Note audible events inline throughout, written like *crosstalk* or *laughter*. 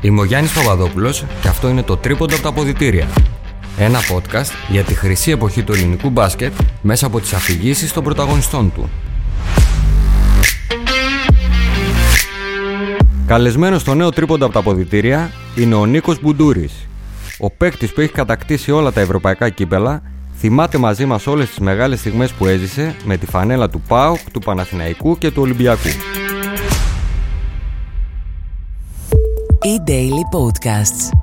Είμαι ο Γιάννης Παπαδόπουλος και αυτό είναι το τρίποντο από τα αποδητήρια. Ένα podcast για τη χρυσή εποχή του ελληνικού μπάσκετ μέσα από τις αφηγήσεις των πρωταγωνιστών του. Καλεσμένος στο νέο τρίποντο από τα αποδητήρια είναι ο Νίκος Μπουντούρης. Ο παίκτης που έχει κατακτήσει όλα τα ευρωπαϊκά κύπελα θυμάται μαζί μας όλες τις μεγάλες στιγμές που έζησε με τη φανέλα του ΠΑΟΚ, του Παναθηναϊκού και του Ολυμπιακού. E-Daily Podcasts.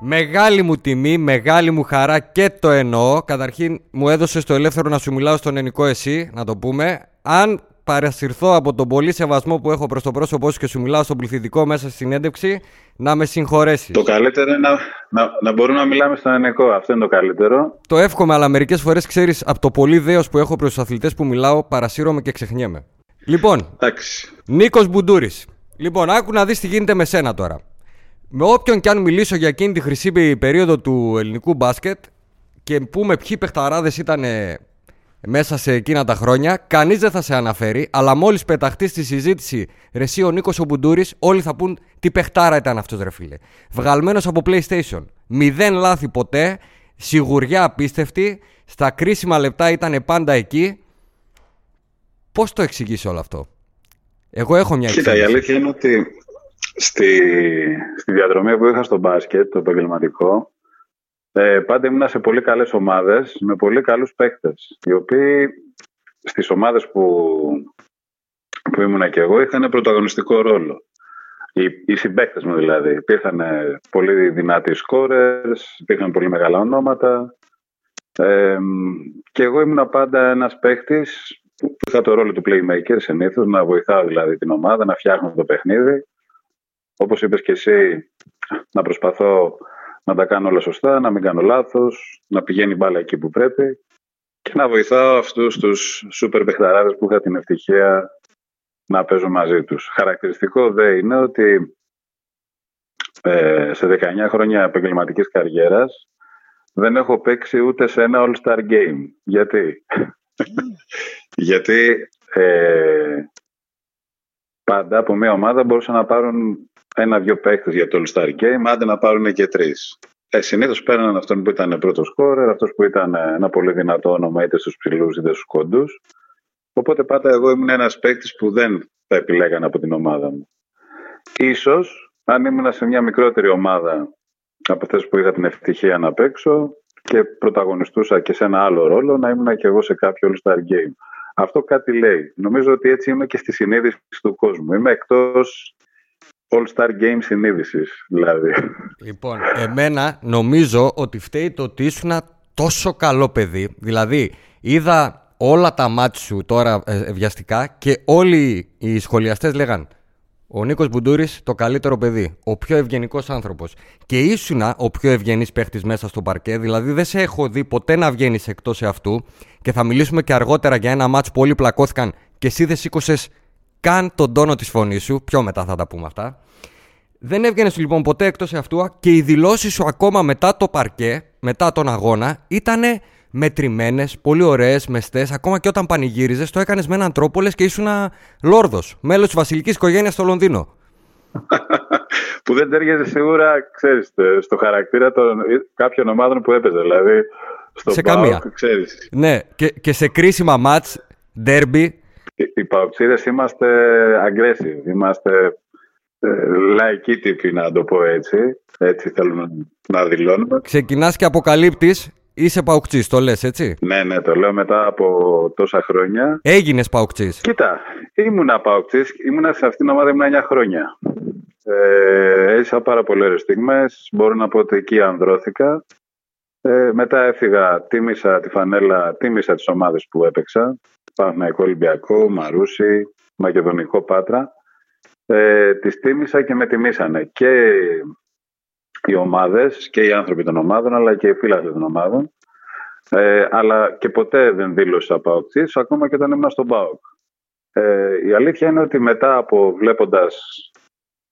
Μεγάλη μου τιμή, μεγάλη μου χαρά και το εννοώ. Καταρχήν μου έδωσε το ελεύθερο να σου μιλάω στον ελληνικό εσύ, να το πούμε. Αν παρασυρθώ από τον πολύ σεβασμό που έχω προς το πρόσωπό σου και σου μιλάω στον πληθυντικό μέσα στη συνέντευξη, να με συγχωρέσεις. Το καλύτερο είναι να, να, να μπορούμε να μιλάμε στον ελληνικό. Αυτό είναι το καλύτερο. Το εύχομαι, αλλά μερικές φορές ξέρεις από το πολύ δέος που έχω προς τους αθλητές που μιλάω, παρασύρωμαι και ξεχνιέμαι. Λοιπόν, Εντάξει. Νίκος Μπουντούρης. Λοιπόν, άκου να δεις τι γίνεται με σένα τώρα. Με όποιον και αν μιλήσω για εκείνη τη χρυσή περίοδο του ελληνικού μπάσκετ και πούμε ποιοι παιχταράδες ήταν μέσα σε εκείνα τα χρόνια, κανείς δεν θα σε αναφέρει, αλλά μόλις πεταχτείς στη συζήτηση ρε εσύ ο Νίκος ο Μπουντούρης, όλοι θα πούν τι παιχτάρα ήταν αυτός ρε φίλε. Βγαλμένος από PlayStation. Μηδέν λάθη ποτέ, σιγουριά απίστευτη, στα κρίσιμα λεπτά ήταν πάντα εκεί. Πώς το εξηγείς όλο αυτό; Εγώ έχω μια Κοίτα, η εξήγηση. αλήθεια είναι ότι στη, στη διαδρομή που είχα στο μπάσκετ, το επαγγελματικό, ε, πάντα ήμουν σε πολύ καλές ομάδες, με πολύ καλούς παίκτες, οι οποίοι στις ομάδες που, που ήμουνα και εγώ είχαν πρωταγωνιστικό ρόλο. Οι, οι συμπαίκτες μου δηλαδή. Υπήρχαν ε, πολύ δυνατοί σκόρες, υπήρχαν πολύ μεγάλα ονόματα. Ε, και εγώ ήμουν πάντα ένας παίκτης που είχα το ρόλο του playmaker συνήθως, να βοηθάω δηλαδή την ομάδα, να φτιάχνω το παιχνίδι. Όπως είπες και εσύ, να προσπαθώ να τα κάνω όλα σωστά, να μην κάνω λάθος, να πηγαίνει η μπάλα εκεί που πρέπει και να βοηθάω αυτούς τους σούπερ παιχταράδες που είχα την ευτυχία να παίζω μαζί τους. Χαρακτηριστικό δε είναι ότι ε, σε 19 χρόνια επαγγελματικής καριέρας δεν έχω παίξει ούτε σε ένα All-Star Game. Γιατί; *laughs* Γιατί ε, πάντα από μια ομάδα μπορούσαν να πάρουν ένα-δυο παίκτες για το All-Star Game, άντε να πάρουν και τρεις. Ε, συνήθως παίρναν αυτόν που ήταν πρώτος σκόρερ, αυτός που ήταν ένα πολύ δυνατό όνομα είτε στους ψηλούς είτε στους κοντούς. Οπότε πάντα εγώ ήμουν ένας παίκτης που δεν θα επιλέγαν από την ομάδα μου. Ίσως, αν ήμουν σε μια μικρότερη ομάδα από αυτές που είχα την ευτυχία να παίξω και πρωταγωνιστούσα και σε ένα άλλο ρόλο, να ήμουν και εγώ σε κάποιο All-Star Game. Αυτό κάτι λέει. Νομίζω ότι έτσι είμαι και στη συνείδηση του κόσμου. Είμαι εκτός All-Star Game συνείδησης, δηλαδή. Λοιπόν, εμένα νομίζω ότι φταίει το ότι ήσουν τόσο καλό παιδί. Δηλαδή, είδα όλα τα μάτια σου τώρα ε, βιαστικά και όλοι οι σχολιαστές λέγαν ο Νίκος Μπουντούρης το καλύτερο παιδί, ο πιο ευγενικός άνθρωπος. Και ήσουνα ο πιο ευγενής παίχτης μέσα στο παρκέ, δηλαδή δεν σε έχω δει ποτέ να βγαίνεις εκτός αυτού και θα μιλήσουμε και αργότερα για ένα μάτς που όλοι πλακώθηκαν και εσύ δεν σήκωσες καν τον τόνο της φωνής σου, πιο μετά θα τα πούμε αυτά. Δεν έβγαινες λοιπόν ποτέ εκτός αυτού και οι δηλώσεις σου ακόμα μετά το παρκέ, μετά τον αγώνα, ήταν μετρημένες, πολύ ωραίες, μεστές. Ακόμα και όταν πανηγύριζες, το έκανες με έναν τρόπο λες και ήσουν λόρδος, μέλος της βασιλικής οικογένειας στο Λονδίνο. *laughs* που δεν τέριαζε σίγουρα, ξέρεις, στο χαρακτήρα των κάποιων ομάδων που έπαιζε. Δηλαδή, στο Σε ΠΑΟΚ, καμία. Ξέρεις, Ναι, και, και σε κρίσιμα μάτς, derby, οι, οι παοξίδες είμαστε aggressive, είμαστε ε, λαϊκοί τύποι, να το πω έτσι. Έτσι θέλουμε να δηλώνουμε. ξεκινάς και αποκαλύπτεις, είσαι παουκτζής, το λες έτσι; Ναι, ναι, το λέω μετά από τόσα χρόνια. Έγινες παουκτζής. Κοίτα, ήμουνα παοξής, ήμουνα σε αυτήν την ομάδα ήμουν 9 χρόνια. Ε, έζησα πάρα πολλές στιγμές, μπορώ να πω ότι εκεί ανδρώθηκα. Ε, μετά έφυγα, τίμησα τη φανέλα, τίμησα τις ομάδες που έπαιξα. Παναθηναϊκό Ολυμπιακό, Μαρούσι, Μακεδονικό Πάτρα. Ε, τις τίμησα και με τιμήσανε και οι ομάδες και οι άνθρωποι των ομάδων αλλά και οι φίλαθλοι των ομάδων. Ε, αλλά και ποτέ δεν δήλωσα παοξής, ακόμα και όταν ήμουν στον ΠΑΟΚ. Ε, η αλήθεια είναι ότι μετά από βλέποντας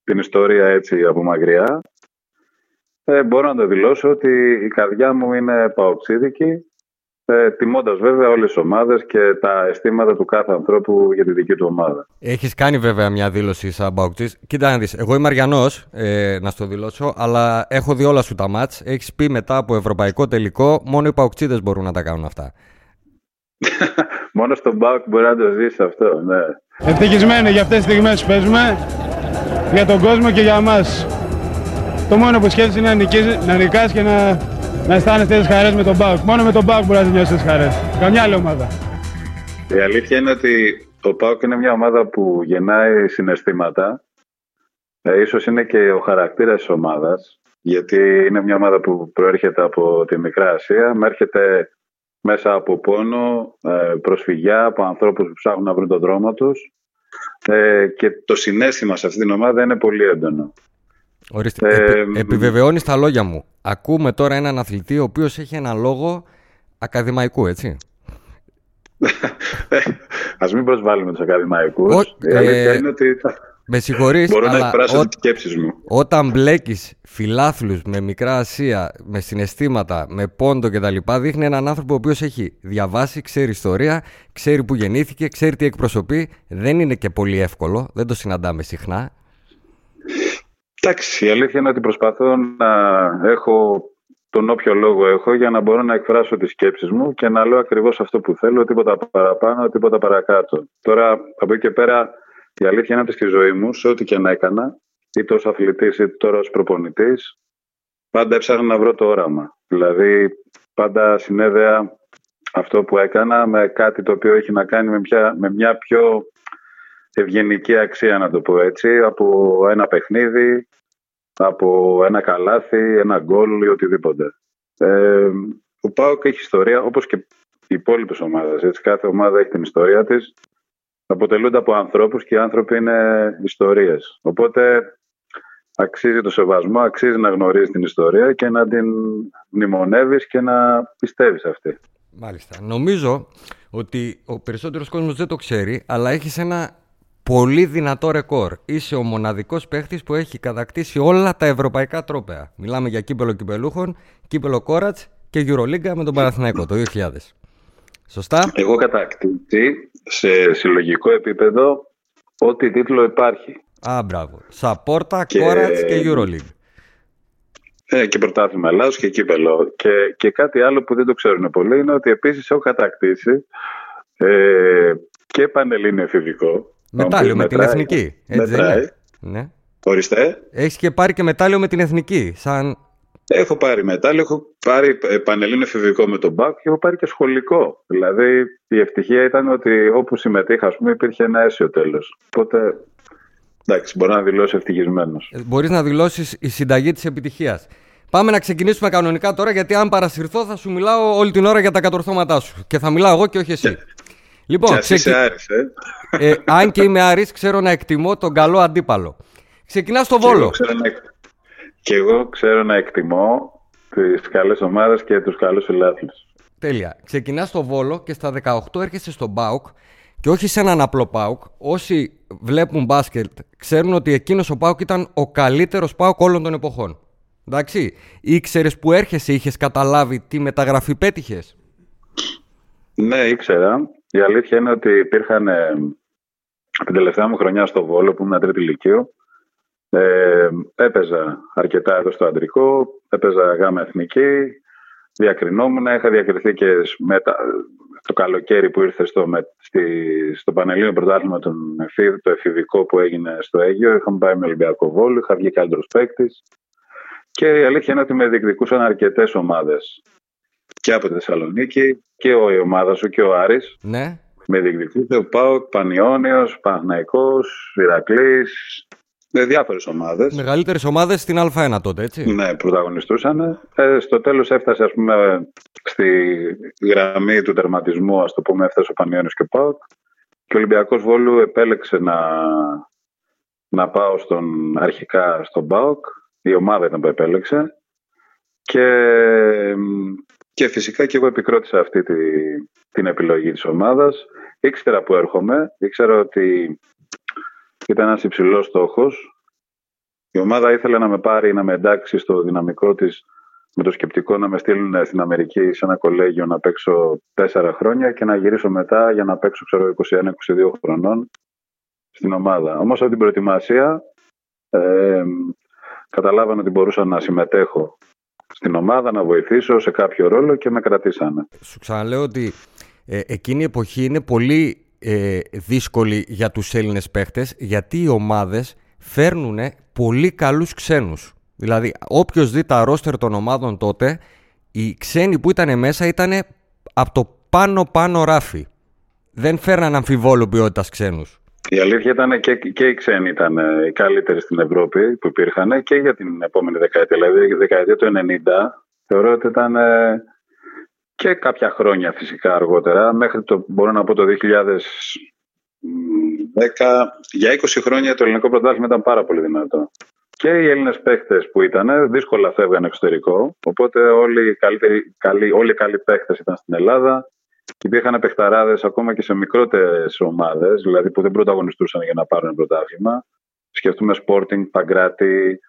την ιστορία έτσι από μακριά, ε, μπορώ να το δηλώσω ότι η καρδιά μου είναι παοξίδικη ε, τιμώντας βέβαια όλες τις ομάδες και τα αισθήματα του κάθε ανθρώπου για τη δική του ομάδα. Έχεις κάνει βέβαια μια δήλωση σαν Μπαουκτή. Κοίτα να δεις, εγώ είμαι Αριανός, ε, να στο δηλώσω, αλλά έχω δει όλα σου τα μάτς. Έχεις πει μετά από ευρωπαϊκό τελικό, μόνο οι Παουκτζίδε μπορούν να τα κάνουν αυτά. *laughs* μόνο στον Μπαουκ μπορεί να το ζήσει αυτό, ναι. Ευτυχισμένοι για αυτές τις στιγμές που παίζουμε, για τον κόσμο και για εμάς. Το μόνο που σκέφτεσαι είναι να, νικήσεις, να νικάς και να να αισθάνεστε τις χαρές με τον Μπάουκ. Μόνο με τον Μπάουκ μπορεί να νιώσεις τις χαρές. Καμιά άλλη ομάδα. Η αλήθεια είναι ότι ο Πάουκ είναι μια ομάδα που γεννάει συναισθήματα. Ε, ίσως είναι και ο χαρακτήρας της ομάδας, γιατί είναι μια ομάδα που προέρχεται από τη Μικρά Ασία, έρχεται μέσα από πόνο, ε, προσφυγιά, από ανθρώπους που ψάχνουν να βρουν τον δρόμο τους ε, και το συνέστημα σε αυτή την ομάδα είναι πολύ έντονο. Ορίστε. Ε, επιβεβαιώνεις τα λόγια μου. Ακούμε τώρα έναν αθλητή ο οποίος έχει ένα λόγο ακαδημαϊκού, έτσι. *laughs* Α μην προσβάλλουμε τους ακαδημαϊκούς. Η αλήθεια ε, είναι ότι. Με συγχωρείς. Μπορώ να εκφράσω τις σκέψεις μου. Όταν μπλέκεις φιλάθλους με μικρά Ασία, με συναισθήματα, με πόντο κτλ., δείχνει έναν άνθρωπο ο οποίος έχει διαβάσει, ξέρει ιστορία, ξέρει που γεννήθηκε, ξέρει τι εκπροσωπεί. Δεν είναι και πολύ εύκολο, δεν το συναντάμε συχνά. Εντάξει, η αλήθεια είναι ότι προσπαθώ να έχω τον όποιο λόγο έχω για να μπορώ να εκφράσω τις σκέψεις μου και να λέω ακριβώς αυτό που θέλω, τίποτα παραπάνω, τίποτα παρακάτω. Τώρα, από εκεί και πέρα, η αλήθεια είναι ότι στη ζωή μου, σε ό,τι και να έκανα, είτε ως αθλητής είτε τώρα ως προπονητής, πάντα έψαχνα να βρω το όραμα. Δηλαδή, πάντα συνέδεα αυτό που έκανα με κάτι το οποίο έχει να κάνει με, με μια πιο ευγενική αξία να το πω έτσι, από ένα παιχνίδι, από ένα καλάθι, ένα γκολ ή οτιδήποτε. Ε, ο ΠΑΟΚ έχει ιστορία όπως και οι υπόλοιπες ομάδες. Κάθε ομάδα έχει την ιστορία της. Αποτελούνται από ανθρώπους και οι άνθρωποι είναι ιστορίες. Οπότε αξίζει το σεβασμό, αξίζει να γνωρίζεις την ιστορία και να την μνημονεύεις και να πιστεύεις αυτή. Μάλιστα. Νομίζω ότι ο περισσότερος κόσμος δεν το ξέρει, αλλά έχεις ένα πολύ δυνατό ρεκόρ. Είσαι ο μοναδικός παίχτης που έχει κατακτήσει όλα τα ευρωπαϊκά τρόπαια. Μιλάμε για κύπελο κυπελούχων, κύπελο κόρατς και Euroliga με τον Παναθηναϊκό το 2000. Σωστά; Εγώ κατακτήσει σε συλλογικό επίπεδο ό,τι τίτλο υπάρχει. Α, μπράβο. Σαπόρτα, και... Κόρατς και Euroleague. Ε, και πρωτάθλημα Ελλάδος και κύπελο. Και, και κάτι άλλο που δεν το ξέρουν πολύ είναι ότι επίσης έχω κατακτήσει ε, και πανελλήνιο εφηβικό Μετάλλιο με την εθνική. Έτσι μετράει. Ναι. Ορίστε. Έχεις και πάρει και μετάλλιο με την εθνική. Σαν... Έχω πάρει μετάλλιο, έχω πάρει πανελλήνιο εφηβικό με τον ΠΑΚ και έχω πάρει και σχολικό. Δηλαδή η ευτυχία ήταν ότι όπου συμμετείχα, ας πούμε, υπήρχε ένα αίσιο τέλος. Οπότε εντάξει, μπορώ να δηλώσω ευτυχισμένος. Ε, Μπορείς να δηλώσεις η συνταγή της επιτυχίας. Πάμε να ξεκινήσουμε κανονικά τώρα, γιατί αν παρασυρθώ θα σου μιλάω όλη την ώρα για τα κατορθώματά σου. Και θα μιλάω εγώ και όχι εσύ. Λοιπόν, ξεκι... Άρης, ε. ε, αν και είμαι Άρης, ξέρω να εκτιμώ τον καλό αντίπαλο. Ξεκινάς στο Βόλο. Και εγώ ξέρω να εκτιμώ τις καλές ομάδες και τους καλούς φιλάθλους. Τέλεια. Ξεκινάς στο Βόλο και στα 18 έρχεσαι στο Μπάουκ και όχι σε έναν απλό Πάουκ. Όσοι βλέπουν μπάσκετ ξέρουν ότι εκείνος ο Πάουκ ήταν ο καλύτερος Πάουκ όλων των εποχών. Εντάξει, ήξερες που έρχεσαι, είχες καταλάβει τι μεταγραφή πέτυχες; Ναι, ήξερα. Η αλήθεια είναι ότι υπήρχαν ε, την τελευταία μου χρονιά στο Βόλο που ήμουν τρίτη ηλικίου. Ε, έπαιζα αρκετά εδώ στο αντρικό, έπαιζα γάμα εθνική, διακρινόμουν, είχα διακριθεί και μετά, το καλοκαίρι που ήρθε στο, με, στη, στο Πανελλήνιο Πρωτάθλημα τον το εφηβικό που έγινε στο Αίγιο. Είχαμε πάει με Ολυμπιακό Βόλο, είχα βγει καλύτερος παίκτης. Και η αλήθεια είναι ότι με διεκδικούσαν αρκετές ομάδες και από τη Θεσσαλονίκη και ο, η ομάδα σου και ο Άρης. Ναι. Με διεκδικούσε ο Πάοκ, Πανιόνιος, Παναθηναϊκός, Ηρακλής, με διάφορες ομάδες. Μεγαλύτερες ομάδες στην Α1 τότε, έτσι. Ναι, πρωταγωνιστούσαν. Ε, στο τέλος έφτασε, ας πούμε, στη γραμμή του τερματισμού, ας το πούμε, έφτασε ο Πανιόνιος και ο Πάοκ. Και ο Ολυμπιακός Βόλου επέλεξε να, να πάω στον, αρχικά στον ΠΑΟΚ. Η ομάδα ήταν που επέλεξε. Και και φυσικά και εγώ επικρότησα αυτή τη, την επιλογή της ομάδας. Ήξερα που έρχομαι, ήξερα ότι ήταν ένας υψηλός στόχος. Η ομάδα ήθελε να με πάρει, να με εντάξει στο δυναμικό της με το σκεπτικό να με στείλουν στην Αμερική σε ένα κολέγιο να παίξω τέσσερα χρόνια και να γυρίσω μετά για να παίξω ξέρω 21-22 χρονών στην ομάδα. Όμως από την προετοιμασία ε, καταλάβανε ότι μπορούσα να συμμετέχω στην ομάδα, να βοηθήσω σε κάποιο ρόλο και με κρατήσανε. Σου ξαναλέω ότι ε, εκείνη η εποχή είναι πολύ ε, δύσκολη για τους Έλληνες παίχτες γιατί οι ομάδες φέρνουν πολύ καλούς ξένους. Δηλαδή, όποιος δει τα ρόστερ των ομάδων τότε, οι ξένοι που ήταν μέσα ήταν από το πάνω-πάνω ράφι. Δεν φέρναν αμφιβόλου ποιότητας ξένους. Η αλήθεια ήταν και, και οι ξένοι ήταν ε, οι καλύτεροι στην Ευρώπη που υπήρχαν και για την επόμενη δεκαετία. Δηλαδή, η δεκαετία του 90 θεωρώ ότι ήταν ε, και κάποια χρόνια φυσικά αργότερα, μέχρι το, μπορώ να πω το 2010, για 20 χρόνια το ελληνικό πρωτάθλημα ήταν πάρα πολύ δυνατό και οι Έλληνες παίχτε που ήταν δύσκολα φεύγαν εξωτερικό. Οπότε όλοι οι, καλύτεροι, καλοί, όλοι οι καλοί παίχτε ήταν στην Ελλάδα. Υπήρχαν παιχταράδες ακόμα και σε μικρότερες ομάδες, δηλαδή που δεν πρωταγωνιστούσαν για να πάρουν πρωτάθλημα. Σκεφτούμε Sporting, Παγκράτη,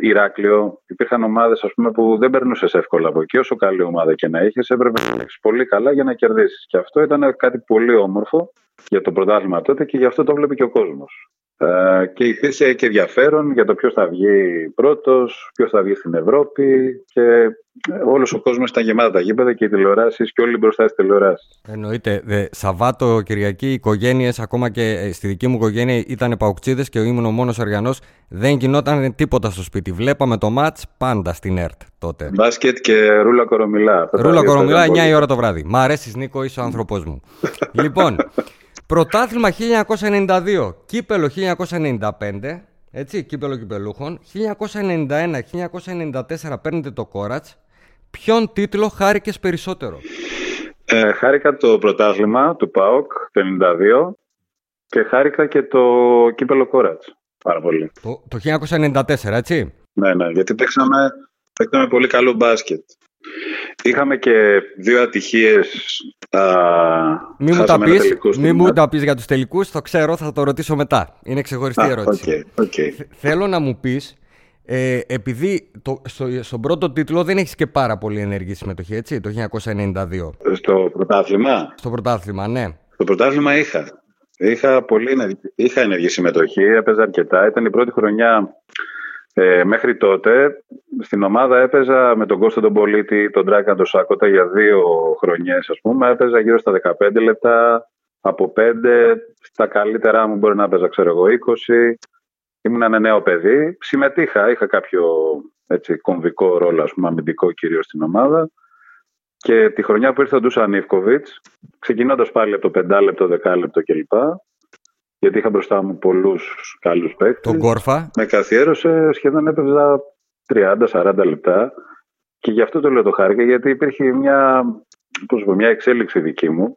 Ηράκλειο. Υπήρχαν ομάδες που δεν περνούσες εύκολα από εκεί. Όσο καλή ομάδα και να είχες, έπρεπε να παίξεις πολύ καλά για να κερδίσεις. Και αυτό ήταν κάτι πολύ όμορφο για το πρωτάθλημα τότε και γι' αυτό το βλέπει και ο κόσμος. Ε, και υπήρξε και ενδιαφέρον για το ποιος θα βγει πρώτος, ποιος θα βγει στην Ευρώπη και ε, όλος ο κόσμος ήταν γεμάτα τα γήπεδα και οι τηλεοράσεις και όλοι μπροστά στις τηλεοράσεις. Εννοείται. Δε, Σαββάτο, Κυριακή, οι οικογένειες, ακόμα και ε, στη δική μου οικογένεια ήταν παουξίδε και ήμουν ο μόνος Αριανός. Δεν γινόταν τίποτα στο σπίτι. Βλέπαμε το ματ πάντα στην ΕΡΤ τότε. Μπάσκετ και ρούλα κορομιλά. Ρούλα κορομιλά 9 η ώρα το βράδυ. Μ' αρέσεις Νίκο, είσαι ο άνθρωπό μου. *laughs* λοιπόν, Πρωτάθλημα 1992, κύπελο 1995, έτσι, κύπελο κυπελούχων. 1991-1994 παίρνετε το κόρατς. Ποιον τίτλο χάρηκες περισσότερο; Ε, χάρηκα το πρωτάθλημα του ΠΑΟΚ το 92 και χάρηκα και το κύπελο κόρατς. Πάρα πολύ. Το, το 1994, έτσι. Ναι, ναι, γιατί παίξαμε, παίξαμε πολύ καλό μπάσκετ. Είχαμε και δύο ατυχίες μη μου, τα πεις, μη μου τα πεις για τους τελικούς, το ξέρω, θα το ρωτήσω μετά. Είναι ξεχωριστή ερώτηση. Okay, okay. Θέλω να μου πεις, ε, επειδή το, στο, στον πρώτο τίτλο δεν έχεις και πάρα πολύ ενεργή συμμετοχή, έτσι, το 1992. Στο πρωτάθλημα; Στο πρωτάθλημα, ναι. Στο πρωτάθλημα είχα. Είχα, πολύ ενεργή, είχα ενεργή συμμετοχή, έπαιζα αρκετά. Ήταν η πρώτη χρονιά ε, μέχρι τότε στην ομάδα έπαιζα με τον Κώστο τον Πολίτη, τον Τράκαν τον Σάκοτα για δύο χρονιές ας πούμε. Έπαιζα γύρω στα 15 λεπτά, από 5, στα καλύτερά μου μπορεί να έπαιζα ξέρω εγώ 20. Ήμουν ένα νέο παιδί, συμμετείχα, είχα κάποιο έτσι, κομβικό ρόλο, ας πούμε, αμυντικό κυρίως στην ομάδα. Και τη χρονιά που ήρθε ο Ντούσαν Ιβκοβιτς, ξεκινώντας πάλι από το 5 λεπτό, 10 λεπτό κλπ γιατί είχα μπροστά μου πολλούς καλούς παίκτες. Τον Κόρφα. Με καθιέρωσε, σχεδόν έπαιζα 30-40 λεπτά. Και γι' αυτό το λέω το χάρηκα, γιατί υπήρχε μια, πώς πω, μια εξέλιξη δική μου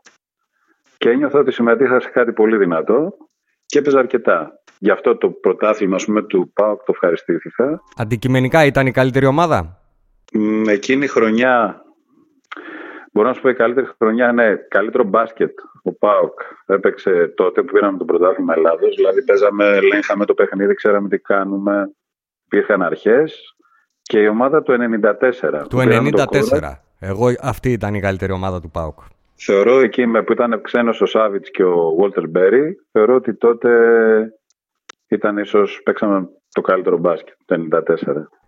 και ένιωθα ότι συμμετείχα σε κάτι πολύ δυνατό και έπαιζα αρκετά. Γι' αυτό το πρωτάθλημα πούμε, του ΠΑΟΚ το ευχαριστήθηκα. Αντικειμενικά ήταν η καλύτερη ομάδα; Εκείνη η χρονιά Μπορώ να σου πω η καλύτερη χρονιά είναι καλύτερο μπάσκετ. Ο Πάοκ έπαιξε τότε που πήραμε το πρωτάθλημα Ελλάδος. Δηλαδή, παίζαμε, ελέγχαμε το παιχνίδι, ξέραμε τι κάνουμε. Υπήρχαν αρχές. Και η ομάδα του 94. Του 94. Εγώ αυτή ήταν η καλύτερη ομάδα του Πάοκ. Θεωρώ εκεί που ήταν ξένος ο Σάβιτς και ο Βόλτερ Μπέρι, θεωρώ ότι τότε ήταν ίσως παίξαμε το καλύτερο μπάσκετ το 94.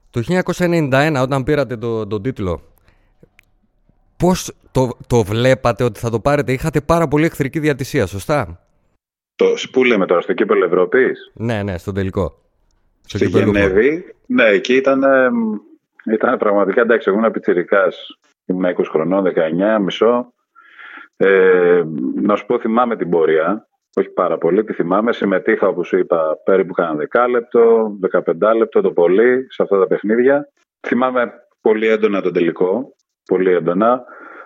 Το 1991 όταν πήρατε τον το τίτλο Πώς το, το βλέπατε ότι θα το πάρετε, είχατε πάρα πολύ εχθρική διατησία, σωστά; Το, πού λέμε τώρα, στο κύπελο Ευρώπης; Ναι, ναι, στον τελικό. Στο Στη Γενέβη. Ναι, εκεί ήταν, ήταν πραγματικά εντάξει. Εγώ ήμουν πιτσυρικά. Ήμουν 20 χρονών, 19, μισό. Ε, να σου πω, θυμάμαι την πορεία. Όχι πάρα πολύ, τη θυμάμαι. Συμμετείχα, όπως σου είπα, περίπου κάνα 10 λεπτό, 15 λεπτό το πολύ σε αυτά τα παιχνίδια. Θυμάμαι πολύ έντονα τον τελικό πολύ έντονα.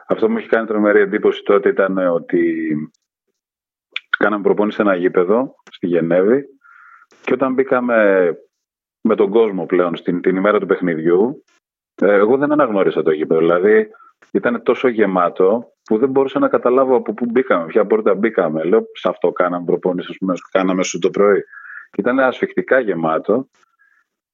Αυτό που μου έχει κάνει τρομερή εντύπωση τότε ήταν ότι κάναμε προπόνηση σε ένα γήπεδο στη Γενέβη και όταν μπήκαμε με τον κόσμο πλέον στην, την ημέρα του παιχνιδιού, ε, εγώ δεν αναγνώρισα το γήπεδο. Δηλαδή ήταν τόσο γεμάτο που δεν μπορούσα να καταλάβω από πού μπήκαμε, ποια πόρτα μπήκαμε. Λέω, σε αυτό κάναμε προπόνηση, πούμε, κάναμε σου το πρωί. Ήταν ασφιχτικά γεμάτο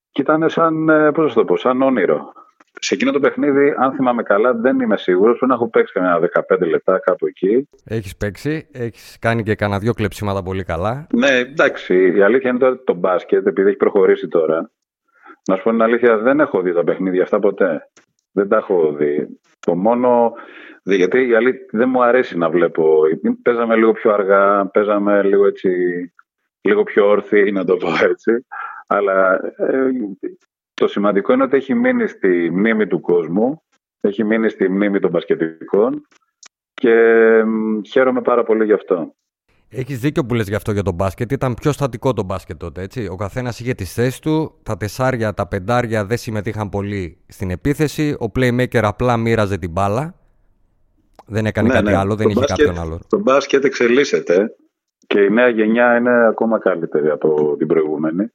και ήταν σαν, ε, πώς το πω, σαν όνειρο. Σε εκείνο το παιχνίδι, αν θυμάμαι καλά, δεν είμαι σίγουρος. Πρέπει να έχω παίξει κανένα 15 λεπτά κάπου εκεί. Έχεις παίξει, έχεις κάνει και κανένα δυο κλεψίματα πολύ καλά. Ναι, εντάξει. Η αλήθεια είναι ότι το μπάσκετ, επειδή έχει προχωρήσει τώρα, να σου πω την αλήθεια, δεν έχω δει τα παιχνίδια αυτά ποτέ. Δεν τα έχω δει. Το μόνο. Γιατί η αλήθεια δεν μου αρέσει να βλέπω. Παίζαμε λίγο πιο αργά, παίζαμε λίγο έτσι. Λίγο πιο όρθιοι, να το πω έτσι. Αλλά ε, το σημαντικό είναι ότι έχει μείνει στη μνήμη του κόσμου, έχει μείνει στη μνήμη των μπασκετικών και χαίρομαι πάρα πολύ γι' αυτό. Έχεις δίκιο που λες γι' αυτό για τον μπάσκετ. Ήταν πιο στατικό το μπάσκετ τότε. Έτσι. Ο καθένας είχε τις θέσεις του. Τα τεσσάρια, τα πεντάρια δεν συμμετείχαν πολύ στην επίθεση. Ο playmaker απλά μοίραζε την μπάλα. Δεν έκανε ναι, κάτι ναι. άλλο, δεν είχε μπάσκετ, κάποιον άλλο. Το μπάσκετ εξελίσσεται και η νέα γενιά είναι ακόμα καλύτερη από την προηγούμενη.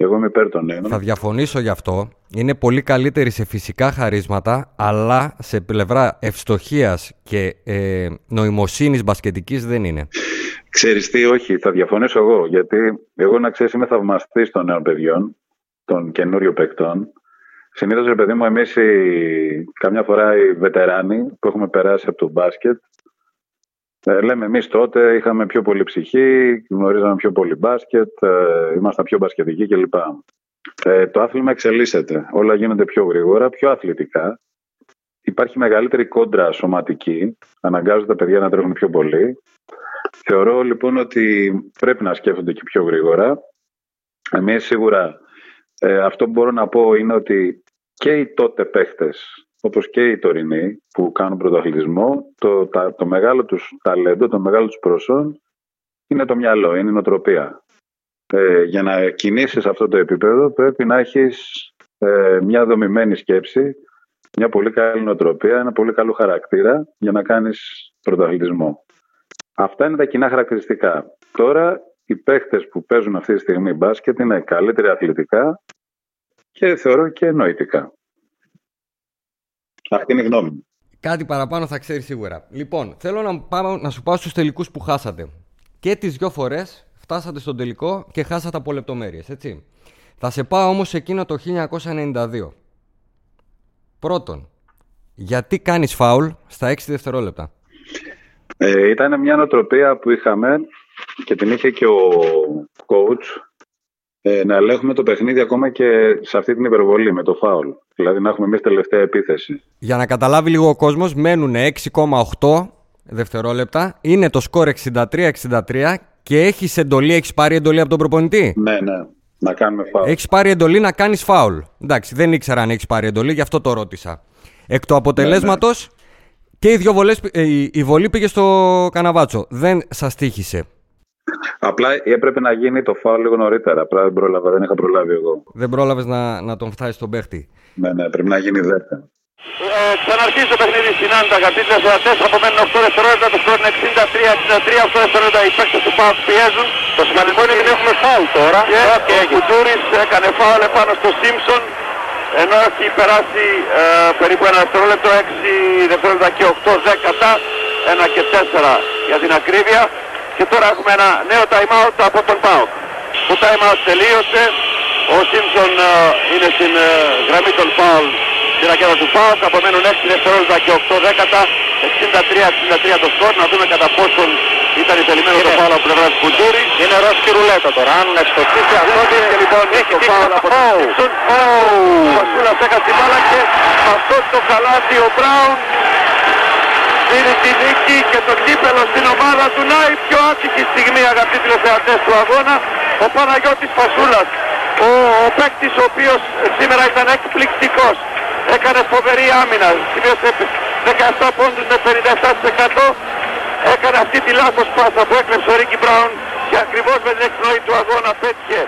Εγώ είμαι υπέρ των νέων. Θα διαφωνήσω γι' αυτό. Είναι πολύ καλύτερη σε φυσικά χαρίσματα, αλλά σε πλευρά ευστοχίας και ε, νοημοσύνης μπασκετικής δεν είναι. Ξέρεις τι, όχι, θα διαφωνήσω εγώ. Γιατί εγώ να ξέρεις, είμαι θαυμαστής των νέων παιδιών, των καινούριων παικτών. Συνήθως, ρε παιδί μου, εμείς καμιά φορά οι βετεράνοι που έχουμε περάσει από το μπάσκετ, ε, λέμε εμείς τότε είχαμε πιο πολύ ψυχή, γνωρίζαμε πιο πολύ μπάσκετ, ε, ήμασταν πιο μπασκετικοί κλπ. Ε, το άθλημα εξελίσσεται. Όλα γίνονται πιο γρήγορα, πιο αθλητικά. Υπάρχει μεγαλύτερη κόντρα σωματική. Αναγκάζονται τα παιδιά να τρέχουν πιο πολύ. Θεωρώ λοιπόν ότι πρέπει να σκέφτονται και πιο γρήγορα. Εμείς σίγουρα ε, αυτό που μπορώ να πω είναι ότι και οι τότε παίχτες όπως και οι τωρινοί που κάνουν πρωτοαθλητισμό, το, το μεγάλο τους ταλέντο, το μεγάλο τους προσόν είναι το μυαλό, είναι η νοοτροπία. Ε, για να κινήσεις αυτό το επίπεδο πρέπει να έχεις ε, μια δομημένη σκέψη, μια πολύ καλή νοοτροπία, ένα πολύ καλό χαρακτήρα για να κάνεις πρωτοαθλητισμό. Αυτά είναι τα κοινά χαρακτηριστικά. Τώρα οι παίχτες που παίζουν αυτή τη στιγμή μπάσκετ είναι καλύτεροι αθλητικά και θεωρώ και νοητικά. Αυτή είναι η γνώμη μου. Κάτι παραπάνω θα ξέρεις σίγουρα. Λοιπόν, θέλω να, πάω, να σου πάω στους τελικούς που χάσατε. Και τις δυο φορές φτάσατε στον τελικό και χάσατε από λεπτομέρειες, έτσι. Θα σε πάω όμως εκείνο το 1992. Πρώτον, γιατί κάνεις φάουλ στα 6 δευτερόλεπτα; Ε, ήταν μια νοοτροπία που είχαμε και την είχε και ο coach ε, να ελέγχουμε το παιχνίδι ακόμα και σε αυτή την υπερβολή με το φάουλ. Δηλαδή να έχουμε εμείς τελευταία επίθεση. Για να καταλάβει λίγο ο κόσμος, μένουν 6,8 δευτερόλεπτα. Είναι το σκορ 63-63 και έχεις εντολή, έχεις πάρει εντολή από τον προπονητή; Ναι, ναι. Να κάνουμε φάουλ. Έχεις πάρει εντολή να κάνεις φάουλ. Εντάξει, δεν ήξερα αν έχεις πάρει εντολή, γι' αυτό το ρώτησα. Εκ του αποτελέσματος ναι, ναι. και οι δύο βολές, ε, η βολή πήγε στο καναβάτσο. Δεν σας τύχησε. Απλά έπρεπε να γίνει το φάουλ λίγο νωρίτερα. Απλά δεν πρόλαβα, δεν είχα προλάβει εγώ. Δεν πρόλαβες να, να τον φτάσεις στον παίχτη; Ναι, ναι, πρέπει να γίνει 10. Ε, ξαναρχίζει το παιχνίδι στην Άντα, αγαπητοί θεατέ. Απομένουν 8 δευτερόλεπτα, το σκορ είναι 63-63. 8 δευτερόλεπτα οι παίκτες του Πάου πιέζουν. Το σημαντικό είναι ότι έχουμε φάουλ τώρα. Και ο Κουτούρης έκανε φάουλ επάνω στο Σίμψον. Ενώ έχει περάσει ε, περίπου ένα δευτερόλεπτο, 6 δευτερόλεπτα και 8 δέκατα, 1 και 4 για την ακρίβεια. Και τώρα έχουμε ένα νέο time out από τον ΠΑΟΚ. Το time out τελείωσε. Ο Σίμψον ε, είναι στην ε, γραμμή των φάουλ στην ρακέτα του ΠΑΟΚ. Απομένουν 6 δευτερόλεπτα και 8 δέκατα. 63-63 το σκορ. Να δούμε κατά πόσον ήταν ηθελημένο το φάουλ από πλευράς του Κουντούρη. Είναι ροσκι ρουλέτα τώρα. Αν ευστοχίσει αυτό και λοιπόν έχει το φάουλ από τον Σίμψον. Ο Φασούλας έχασε την μπάλα και αυτό το καλάθι ο Μπράουν δίνει τη νίκη και το κύπελο στην ομάδα του. Να η πιο άτυχη στιγμή αγαπητοί τηλεθεατές του αγώνα. Ο Παναγιώτης Φασούλας. Ο, ο παίκτης ο οποίος σήμερα ήταν εκπληκτικός. Έκανε φοβερή άμυνα. Σημείωσε 17 πόντους με 57%. Έκανε αυτή τη λάθος πάσα που έκλεψε ο Ρίκι Μπράουν και ακριβώς με την εκπνοή του αγώνα πέτυχε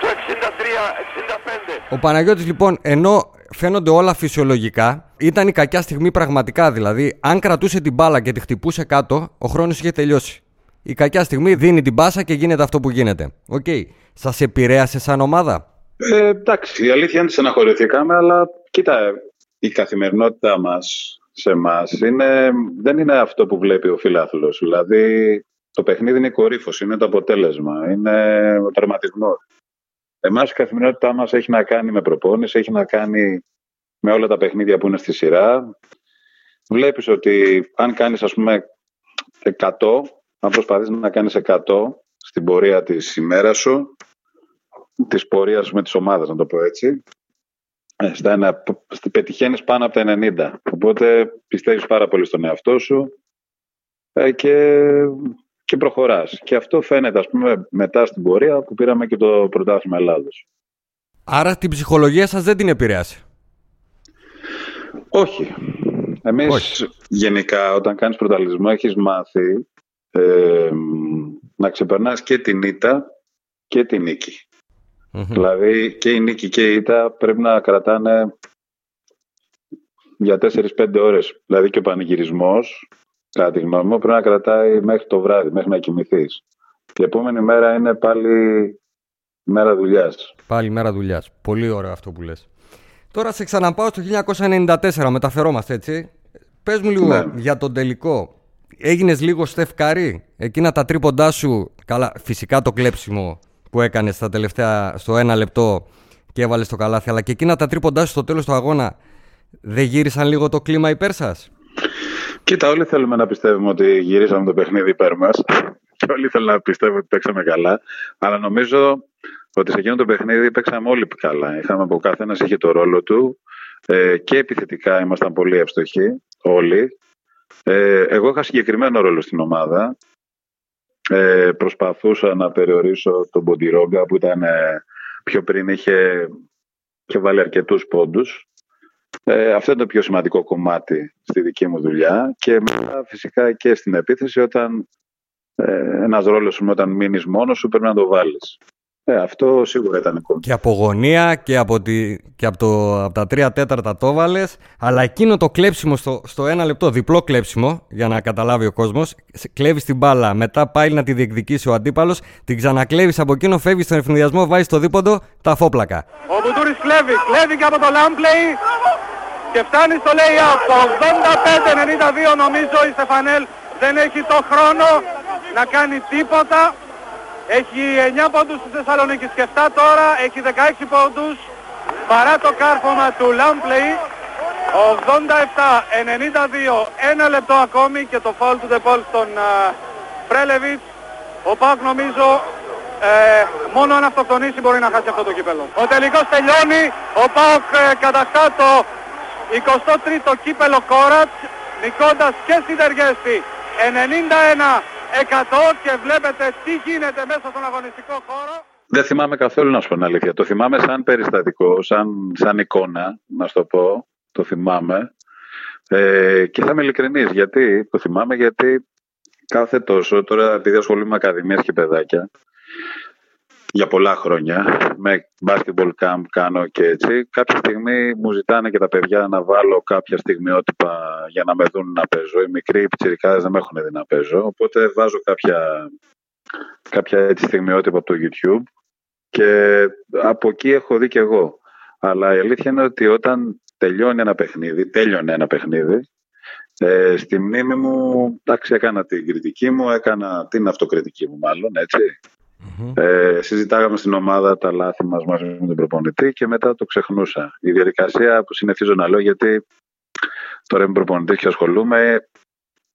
το 63-65. Ο Παναγιώτης λοιπόν ενώ φαίνονται όλα φυσιολογικά. Ήταν η κακιά στιγμή πραγματικά. Δηλαδή, αν κρατούσε την μπάλα και τη χτυπούσε κάτω, ο χρόνος είχε τελειώσει. Η κακιά στιγμή δίνει την πάσα και γίνεται αυτό που γίνεται. OK. Okay. Σας επηρέασε σαν ομάδα; Ε, εντάξει, η αλήθεια είναι ότι στεναχωρηθήκαμε, αλλά κοίτα, η καθημερινότητά μας σε εμάς δεν είναι αυτό που βλέπει ο φιλάθλος. Δηλαδή, το παιχνίδι είναι η κορύφωση, είναι το αποτέλεσμα, είναι ο τερματισμό. Εμάς η καθημερινότητά μας έχει να κάνει με προπόνηση, έχει να κάνει με όλα τα παιχνίδια που είναι στη σειρά. Βλέπεις ότι αν κάνεις ας πούμε 100, αν προσπαθείς να κάνεις 100 στην πορεία της ημέρας σου, της πορείας με τις ομάδες να το πω έτσι, ε, στα ένα, πετυχαίνεις πάνω από τα 90. Οπότε πιστεύεις πάρα πολύ στον εαυτό σου ε, και, και προχωράς. Και αυτό φαίνεται ας πούμε μετά στην πορεία που πήραμε και το πρωτάθλημα Ελλάδος. Άρα την ψυχολογία σας δεν την επηρεάσει. Όχι. Εμείς γενικά όταν κάνεις πρωταλισμό έχεις μάθει ε, να ξεπερνάς και την ήττα και την νίκη. Δηλαδή και η νίκη και η ήττα πρέπει να κρατάνε για 4-5 ώρες. Δηλαδή και ο πανηγυρισμός, κατά τη γνώμη μου, πρέπει να κρατάει μέχρι το βράδυ, μέχρι να κοιμηθείς. Η επόμενη μέρα είναι πάλι μέρα δουλειάς. Πάλι μέρα δουλειάς. Πολύ ωραίο αυτό που λες. Τώρα σε ξαναπάω στο 1994, μεταφερόμαστε έτσι. Πες μου λίγο ναι. για τον τελικό. Έγινες λίγο στεφκαρή. Εκείνα τα τρίποντά σου, καλά φυσικά το κλέψιμο που έκανες στα τελευταία, στο ένα λεπτό και έβαλες το καλάθι, αλλά και εκείνα τα τρίποντά σου στο τέλος του αγώνα δεν γύρισαν λίγο το κλίμα υπέρ σας; Κοίτα, όλοι θέλουμε να πιστεύουμε ότι γυρίσαμε το παιχνίδι υπέρ μας *laughs* και όλοι θέλουν να πιστεύουμε ότι παίξαμε καλά. Αλλά νομίζω ότι σε εκείνο το παιχνίδι παίξαμε όλοι καλά. Είχαμε από καθένας είχε το ρόλο του ε, και επιθετικά ήμασταν πολύ εύστοχοι όλοι. Ε, εγώ είχα συγκεκριμένο ρόλο στην ομάδα. Ε, προσπαθούσα να περιορίσω τον Ποντιρόγκα που ήταν ε, πιο πριν είχε και βάλει αρκετούς πόντους. Ε, αυτό είναι το πιο σημαντικό κομμάτι στη δική μου δουλειά και μετά φυσικά και στην επίθεση όταν ε, ένας ρόλος όταν μείνεις μόνος σου πρέπει να το βάλεις. Ε, αυτό σίγουρα ήταν κόμμα. Και από γωνία και από, τη, και από, το, από τα τρία τέταρτα το βάλες. Αλλά εκείνο το κλέψιμο στο, στο ένα λεπτό, διπλό κλέψιμο, για να καταλάβει ο κόσμος. Κλέβεις την μπάλα, μετά πάει να τη διεκδικήσει ο αντίπαλος, την ξανακλέβεις από εκείνο, φεύγεις στον ευνηδιασμό, βάζεις το δίποντο, τα φόπλακα. Ο Μπουτούρης κλέβει, κλέβει και από το Λάμπλεϊ και φτάνει στο lay-out. Το 85-92 νομίζω η Στεφανέλ δεν έχει το χρόνο να κάνει τίποτα. Έχει 9 πόντους στη Θεσσαλονίκη και 7 τώρα, έχει 16 πόντους παρά το κάρφωμα του Λάμπλεϊ. 87-92, ένα λεπτό ακόμη και το φάουλ του Ντεπόλ στον Πρέλεβιτς. Ο Πάκ νομίζω ε, μόνο αν αυτοκτονήσει μπορεί να χάσει αυτό το κύπελο. Ο τελικός τελειώνει, ο Πάκ ε, κατακτά το 23ο κύπελο Κόρατς, νικώντας και στην Τεργέστη 91 και βλέπετε τι γίνεται μέσα στον αγωνιστικό χώρο. Δεν θυμάμαι καθόλου να σου πω την αλήθεια. Το θυμάμαι σαν περιστατικό, σαν, σαν εικόνα, να σου το πω. Το θυμάμαι. Ε, και θα είμαι ειλικρινής. Γιατί το θυμάμαι, γιατί κάθε τόσο, τώρα επειδή ασχολούμαι με ακαδημίες και παιδάκια, για πολλά χρόνια. Με basketball camp κάνω και έτσι. Κάποια στιγμή μου ζητάνε και τα παιδιά να βάλω κάποια στιγμιότυπα για να με δουν να παίζω. Οι μικροί πιτσιρικάδες δεν με έχουν δει να παίζω. Οπότε βάζω κάποια, κάποια έτσι στιγμιότυπα από το YouTube και από εκεί έχω δει και εγώ. Αλλά η αλήθεια είναι ότι όταν τελειώνει ένα παιχνίδι, τέλειωνε ένα παιχνίδι, ε, στη μνήμη μου, εντάξει, έκανα την κριτική μου, έκανα την αυτοκριτική μου μάλλον, έτσι. Ε, συζητάγαμε στην ομάδα τα λάθη μας μαζί με τον προπονητή και μετά το ξεχνούσα. Η διαδικασία που συνηθίζω να λέω γιατί τώρα είμαι προπονητής και ασχολούμαι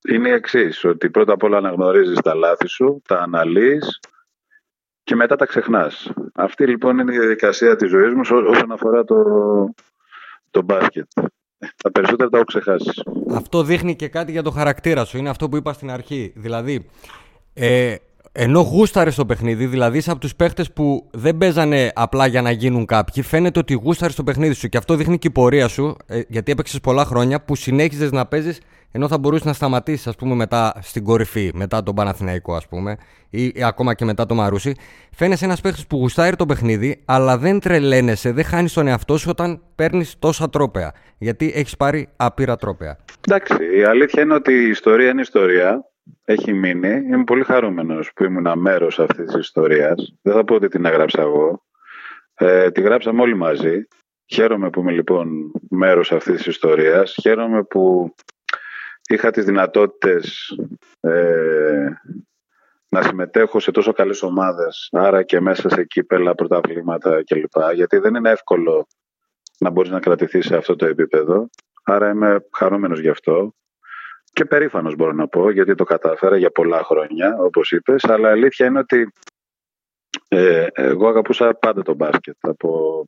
είναι η εξής, ότι πρώτα απ' όλα αναγνωρίζεις τα λάθη σου, τα αναλύεις και μετά τα ξεχνάς. Αυτή λοιπόν είναι η διαδικασία της ζωής μου όσον αφορά το, το μπάσκετ. Τα περισσότερα τα έχω ξεχάσει. Αυτό δείχνει και κάτι για το χαρακτήρα σου. Είναι αυτό που είπα στην αρχή. Δηλαδή, ε, ενώ γούσταρες το παιχνίδι, δηλαδή είσαι από τους παίχτες που δεν παίζανε απλά για να γίνουν κάποιοι, φαίνεται ότι γούσταρες το παιχνίδι σου και αυτό δείχνει και η πορεία σου, ε, γιατί έπαιξες πολλά χρόνια που συνέχιζες να παίζεις ενώ θα μπορούσες να σταματήσεις, ας πούμε, μετά στην κορυφή, μετά τον Παναθηναϊκό, ας πούμε, ή, ή, ακόμα και μετά το Μαρούσι. Φαίνεσαι ένας παίχτης που γουστάρει το παιχνίδι, αλλά δεν τρελαίνεσαι, δεν χάνεις τον εαυτό σου όταν παίρνεις τόσα τρόπαια. Γιατί έχεις πάρει άπειρα τρόπαια. Εντάξει, η αλήθεια είναι ότι η ιστορία είναι ιστορία έχει μείνει. Είμαι πολύ χαρούμενος που ήμουν μέρος αυτής της ιστορίας. Δεν θα πω ότι την έγραψα εγώ. Ε, τη γράψαμε όλοι μαζί. Χαίρομαι που είμαι λοιπόν μέρος αυτής της ιστορίας. Χαίρομαι που είχα τις δυνατότητες ε, να συμμετέχω σε τόσο καλές ομάδες, άρα και μέσα σε κύπελα, πρωταβλήματα κλπ. Γιατί δεν είναι εύκολο να μπορείς να κρατηθείς σε αυτό το επίπεδο. Άρα είμαι χαρούμενος γι' αυτό. Και περήφανος μπορώ να πω, γιατί το κατάφερα για πολλά χρόνια, όπως είπες. Αλλά αλήθεια είναι ότι ε, εγώ αγαπούσα πάντα το μπάσκετ. Από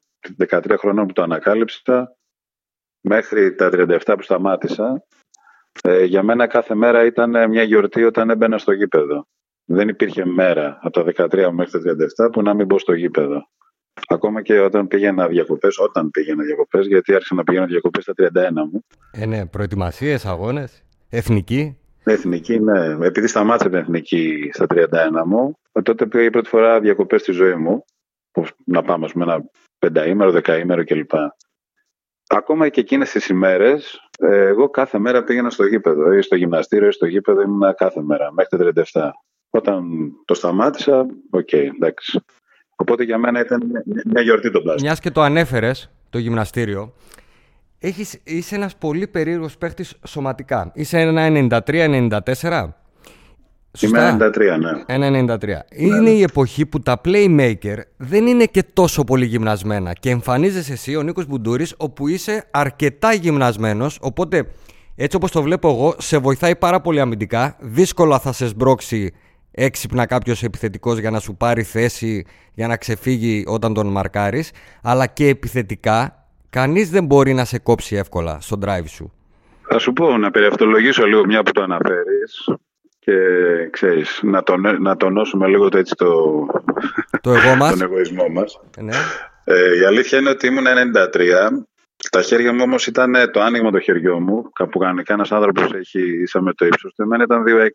13 χρόνια που το ανακάλυψα μέχρι τα 37 που σταμάτησα. Ε, για μένα κάθε μέρα ήταν μια γιορτή όταν έμπαινα στο γήπεδο. Δεν υπήρχε μέρα από τα 13 μέχρι τα 37 που να μην μπω στο γήπεδο. Ακόμα και όταν πήγαινα διακοπές, όταν πήγαινα διακοπές, γιατί άρχισα να πηγαίνω διακοπές στα 31 μου. Ε, ναι, προετοιμασίες, αγώνες, εθνική. Εθνική, ναι. Επειδή σταμάτησε την εθνική στα 31 μου, τότε πήγα η πρώτη φορά διακοπές στη ζωή μου. Να πάμε, με ένα πενταήμερο, δεκαήμερο κλπ. Ακόμα και εκείνες τις ημέρες, ε, εγώ κάθε μέρα πήγαινα στο γήπεδο, ή στο γυμναστήριο, ή στο γήπεδο ήμουν κάθε μέρα, μέχρι τα 37. Όταν το σταμάτησα, OK, okay, εντάξει. Οπότε για μένα ήταν μια γιορτή το μπάσκετ. Μιας και το ανέφερες, το γυμναστήριο, έχεις, είσαι ένας πολύ περίεργος παίχτης σωματικά. Είσαι ένα 93-94. Είμαι 93, ναι. 1,93. Είναι η εποχή που τα playmaker δεν είναι και τόσο πολύ γυμνασμένα και εμφανίζεσαι εσύ, ο Νίκος Μπουντούρης, όπου είσαι αρκετά γυμνασμένος, οπότε έτσι όπως το βλέπω εγώ, σε βοηθάει πάρα πολύ αμυντικά, δύσκολα θα σε σμπρώξει έξυπνα κάποιος επιθετικός για να σου πάρει θέση, για να ξεφύγει όταν τον μαρκάρεις, αλλά και επιθετικά, κανείς δεν μπορεί να σε κόψει εύκολα στο drive σου. Θα σου πω να περιευτολογήσω λίγο μια που το αναφέρεις και ξέρεις, να, τον, να τονώσουμε λίγο το, έτσι το, το εγώ *laughs* μας. τον εγωισμό μας. Ναι. Ε, η αλήθεια είναι ότι ήμουν 93. Τα χέρια μου όμως ήταν το άνοιγμα το χεριό μου. Κάπου κανονικά ένας άνθρωπος έχει ίσα με το ύψος του. Εμένα ήταν 2,6.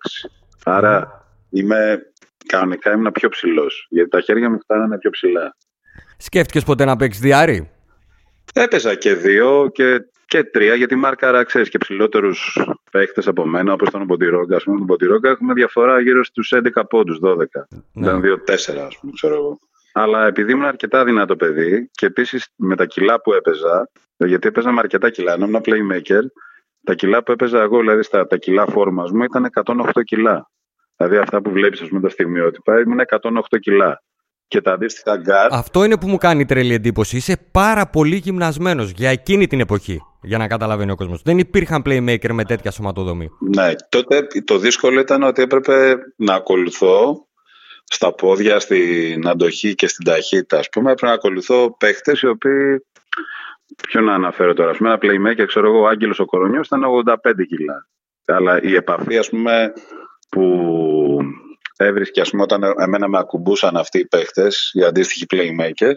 Άρα είμαι, κανονικά ήμουν πιο ψηλός. Γιατί τα χέρια μου φτάνανε πιο ψηλά. Σκέφτηκες ποτέ να παίξεις διάρρη; Έπαιζα και δύο και, και τρία, γιατί μάρκαρα ξέρεις και ψηλότερους παίχτε από μένα, όπως ήταν ο Μποντιρόγκα. Α πούμε, τον Μποντιρόγκα έχουμε διαφορά γύρω στους 11 πόντους, 12. Ναι. Ήταν 2-4, ας πούμε, ξέρω εγώ. Αλλά επειδή ήμουν αρκετά δυνατό παιδί και επίσης με τα κιλά που έπαιζα, γιατί έπαιζα με αρκετά κιλά, ενώ ήμουν playmaker, τα κιλά που έπαιζα εγώ, δηλαδή στα τα κιλά φόρμα μου, ήταν 108 κιλά. Δηλαδή αυτά που βλέπεις, ας πούμε, τα στιγμιότυπα, ήμουν 108 κιλά. Και τα αντίστοιχα γκαρντ. Αυτό είναι που μου κάνει τρελή εντύπωση. Είσαι πάρα πολύ γυμνασμένος για εκείνη την εποχή. Για να καταλαβαίνει ο κόσμος. Δεν υπήρχαν playmaker με τέτοια σωματοδομή. Ναι, τότε το δύσκολο ήταν ότι έπρεπε να ακολουθώ στα πόδια, στην αντοχή και στην ταχύτητα. Ας πούμε, έπρεπε να ακολουθώ παίχτες οι οποίοι. Ποιο να αναφέρω τώρα. Ας πούμε, ένα playmaker, ξέρω εγώ, ο Άγγελος ο Κορονιός ήταν 85 κιλά. Αλλά η επαφή, ας πούμε, που έβρισκε, ας πούμε, όταν εμένα με ακουμπούσαν αυτοί οι παίχτες, οι αντίστοιχοι playmaker,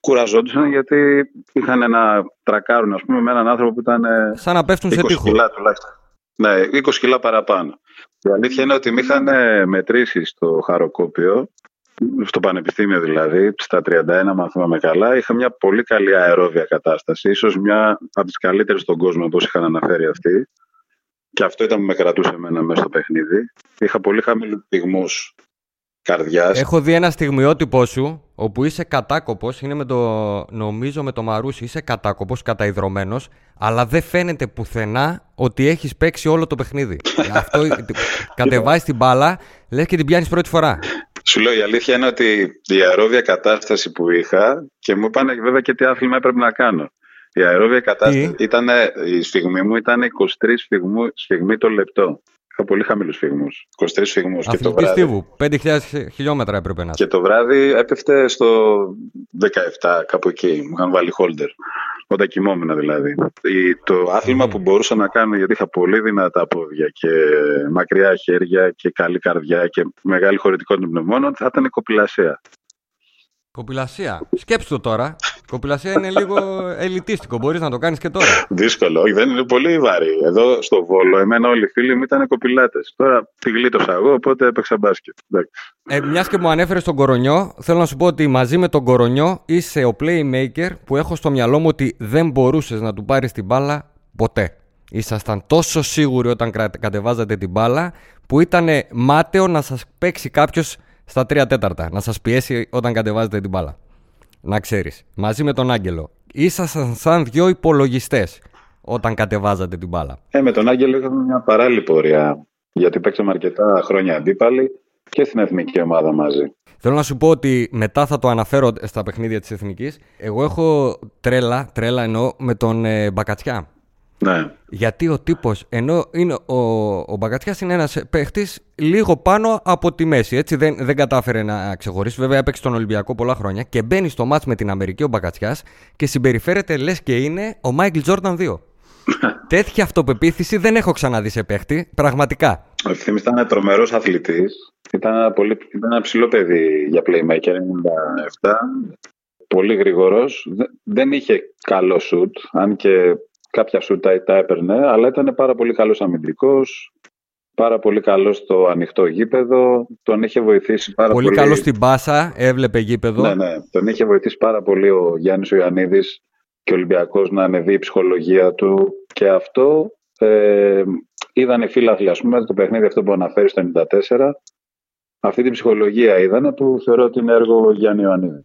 κουραζόντουσαν γιατί είχαν να τρακάρουν, ας πούμε, με έναν άνθρωπο που ήταν Σαν να πέφτουν 20 σε τείχο. κιλά τουλάχιστον. Ναι, 20 κιλά παραπάνω. Η αλήθεια είναι ότι με είχαν μετρήσει στο χαροκόπιο, στο πανεπιστήμιο δηλαδή, στα 31 μαθαίναμε καλά, είχα μια πολύ καλή αερόβια κατάσταση, ίσως μια από τις καλύτερες στον κόσμο, όπως είχαν αναφέρει αυτοί. Και αυτό ήταν που με κρατούσε εμένα μέσα στο παιχνίδι. Είχα πολύ χαμηλούς πυγμούς καρδιάς. Έχω δει ένα στιγμιότυπο σου όπου είσαι κατάκοπος. Είναι με το, νομίζω με το Μαρούσι, είσαι κατάκοπος, καταϊδρωμένος, αλλά δεν φαίνεται πουθενά ότι έχεις παίξει όλο το παιχνίδι. *laughs* αυτό κατεβάζεις την μπάλα, λες και την πιάνεις πρώτη φορά. Σου λέω η αλήθεια είναι ότι η αερόβια κατάσταση που είχα και μου είπαν βέβαια και τι άθλημα έπρεπε να κάνω. Η αερόβια κατάσταση ήταν, η σφιγμή μου ήταν 23 σφιγμού, σφιγμοί το λεπτό. Είχα πολύ χαμηλούς σφιγμούς. 23 σφιγμούς. και το βράδυ. 5.000 χιλιόμετρα έπρεπε να Και το βράδυ έπεφτε στο 17, κάπου εκεί. Μου είχαν βάλει holder. Όταν κοιμόμουν δηλαδή. Το άθλημα που μπορούσα να κάνω, γιατί είχα πολύ δυνατά πόδια και μακριά χέρια και καλή καρδιά και μεγάλη χωρητικότητα πνευμόνων, θα ήταν η κοπηλασία. Κοπηλασία. Σκέψτε το τώρα. Κοπηλασία είναι λίγο ελιτίστικο. Μπορείς να το κάνεις και τώρα. *laughs* Δύσκολο. Όχι, δεν είναι πολύ βάρη. Εδώ στο Βόλο, εμένα όλοι οι φίλοι μου ήταν κοπηλάτες. Τώρα τη γλίτωσα εγώ, οπότε έπαιξα μπάσκετ. Ε, Μιας και μου ανέφερες τον Κορονιό, θέλω να σου πω ότι μαζί με τον Κορονιό είσαι ο playmaker που έχω στο μυαλό μου ότι δεν μπορούσες να του πάρεις την μπάλα ποτέ. Ήσασταν τόσο σίγουροι όταν κατεβάζατε την μπάλα που ήταν μάταιο να σας παίξει κάποιος στα τρία τέταρτα. Να σας πιέσει όταν κατεβάζετε την μπάλα. Να ξέρεις. Μαζί με τον Άγγελο. Ήσασταν σαν δυο υπολογιστές όταν κατεβάζατε την μπάλα. Ε, με τον Άγγελο είχαμε μια παράλληλη πορεία. Γιατί παίξαμε αρκετά χρόνια αντίπαλοι και στην εθνική ομάδα μαζί. Θέλω να σου πω ότι μετά θα το αναφέρω στα παιχνίδια της Εθνικής. Εγώ έχω τρέλα, τρέλα εννοώ με τον ε, Μπακατσιά. Ναι. Γιατί ο τύπος, ενώ είναι ο, ο Μπακατσιά είναι ένας παίχτης λίγο πάνω από τη μέση. Έτσι δεν, δεν κατάφερε να ξεχωρίσει. Βέβαια έπαιξε τον Ολυμπιακό πολλά χρόνια και μπαίνει στο μάτς με την Αμερική ο Μπακατσιά και συμπεριφέρεται λες και είναι ο Μάικλ Τζόρνταν 2. *laughs* Τέτοια αυτοπεποίθηση δεν έχω ξαναδεί σε παίχτη, πραγματικά. Ο Ευθύμης ήταν τρομερός αθλητής. Ήταν ένα, πολύ, ήταν ένα ψηλό παιδί για playmaker, 97. Πολύ γρήγορος. Δεν είχε καλό σουτ, αν και κάποια σουτ τα έπαιρνε, αλλά ήταν πάρα πολύ καλός αμυντικός, πάρα πολύ καλός στο ανοιχτό γήπεδο. Τον είχε βοηθήσει πάρα πολύ. Πολύ καλός στην πάσα, έβλεπε γήπεδο. Ναι, ναι. Τον είχε βοηθήσει πάρα πολύ ο Γιάννης ο Ιωαννίδης και ο Ολυμπιακός να ανεβεί η ψυχολογία του και αυτό ε, είδαν οι φίλαθλοι ας πούμε το παιχνίδι αυτό που αναφέρει στο 94 αυτή την ψυχολογία είδαν που θεωρώ ότι είναι έργο Γιάννη Ιωαννίδη.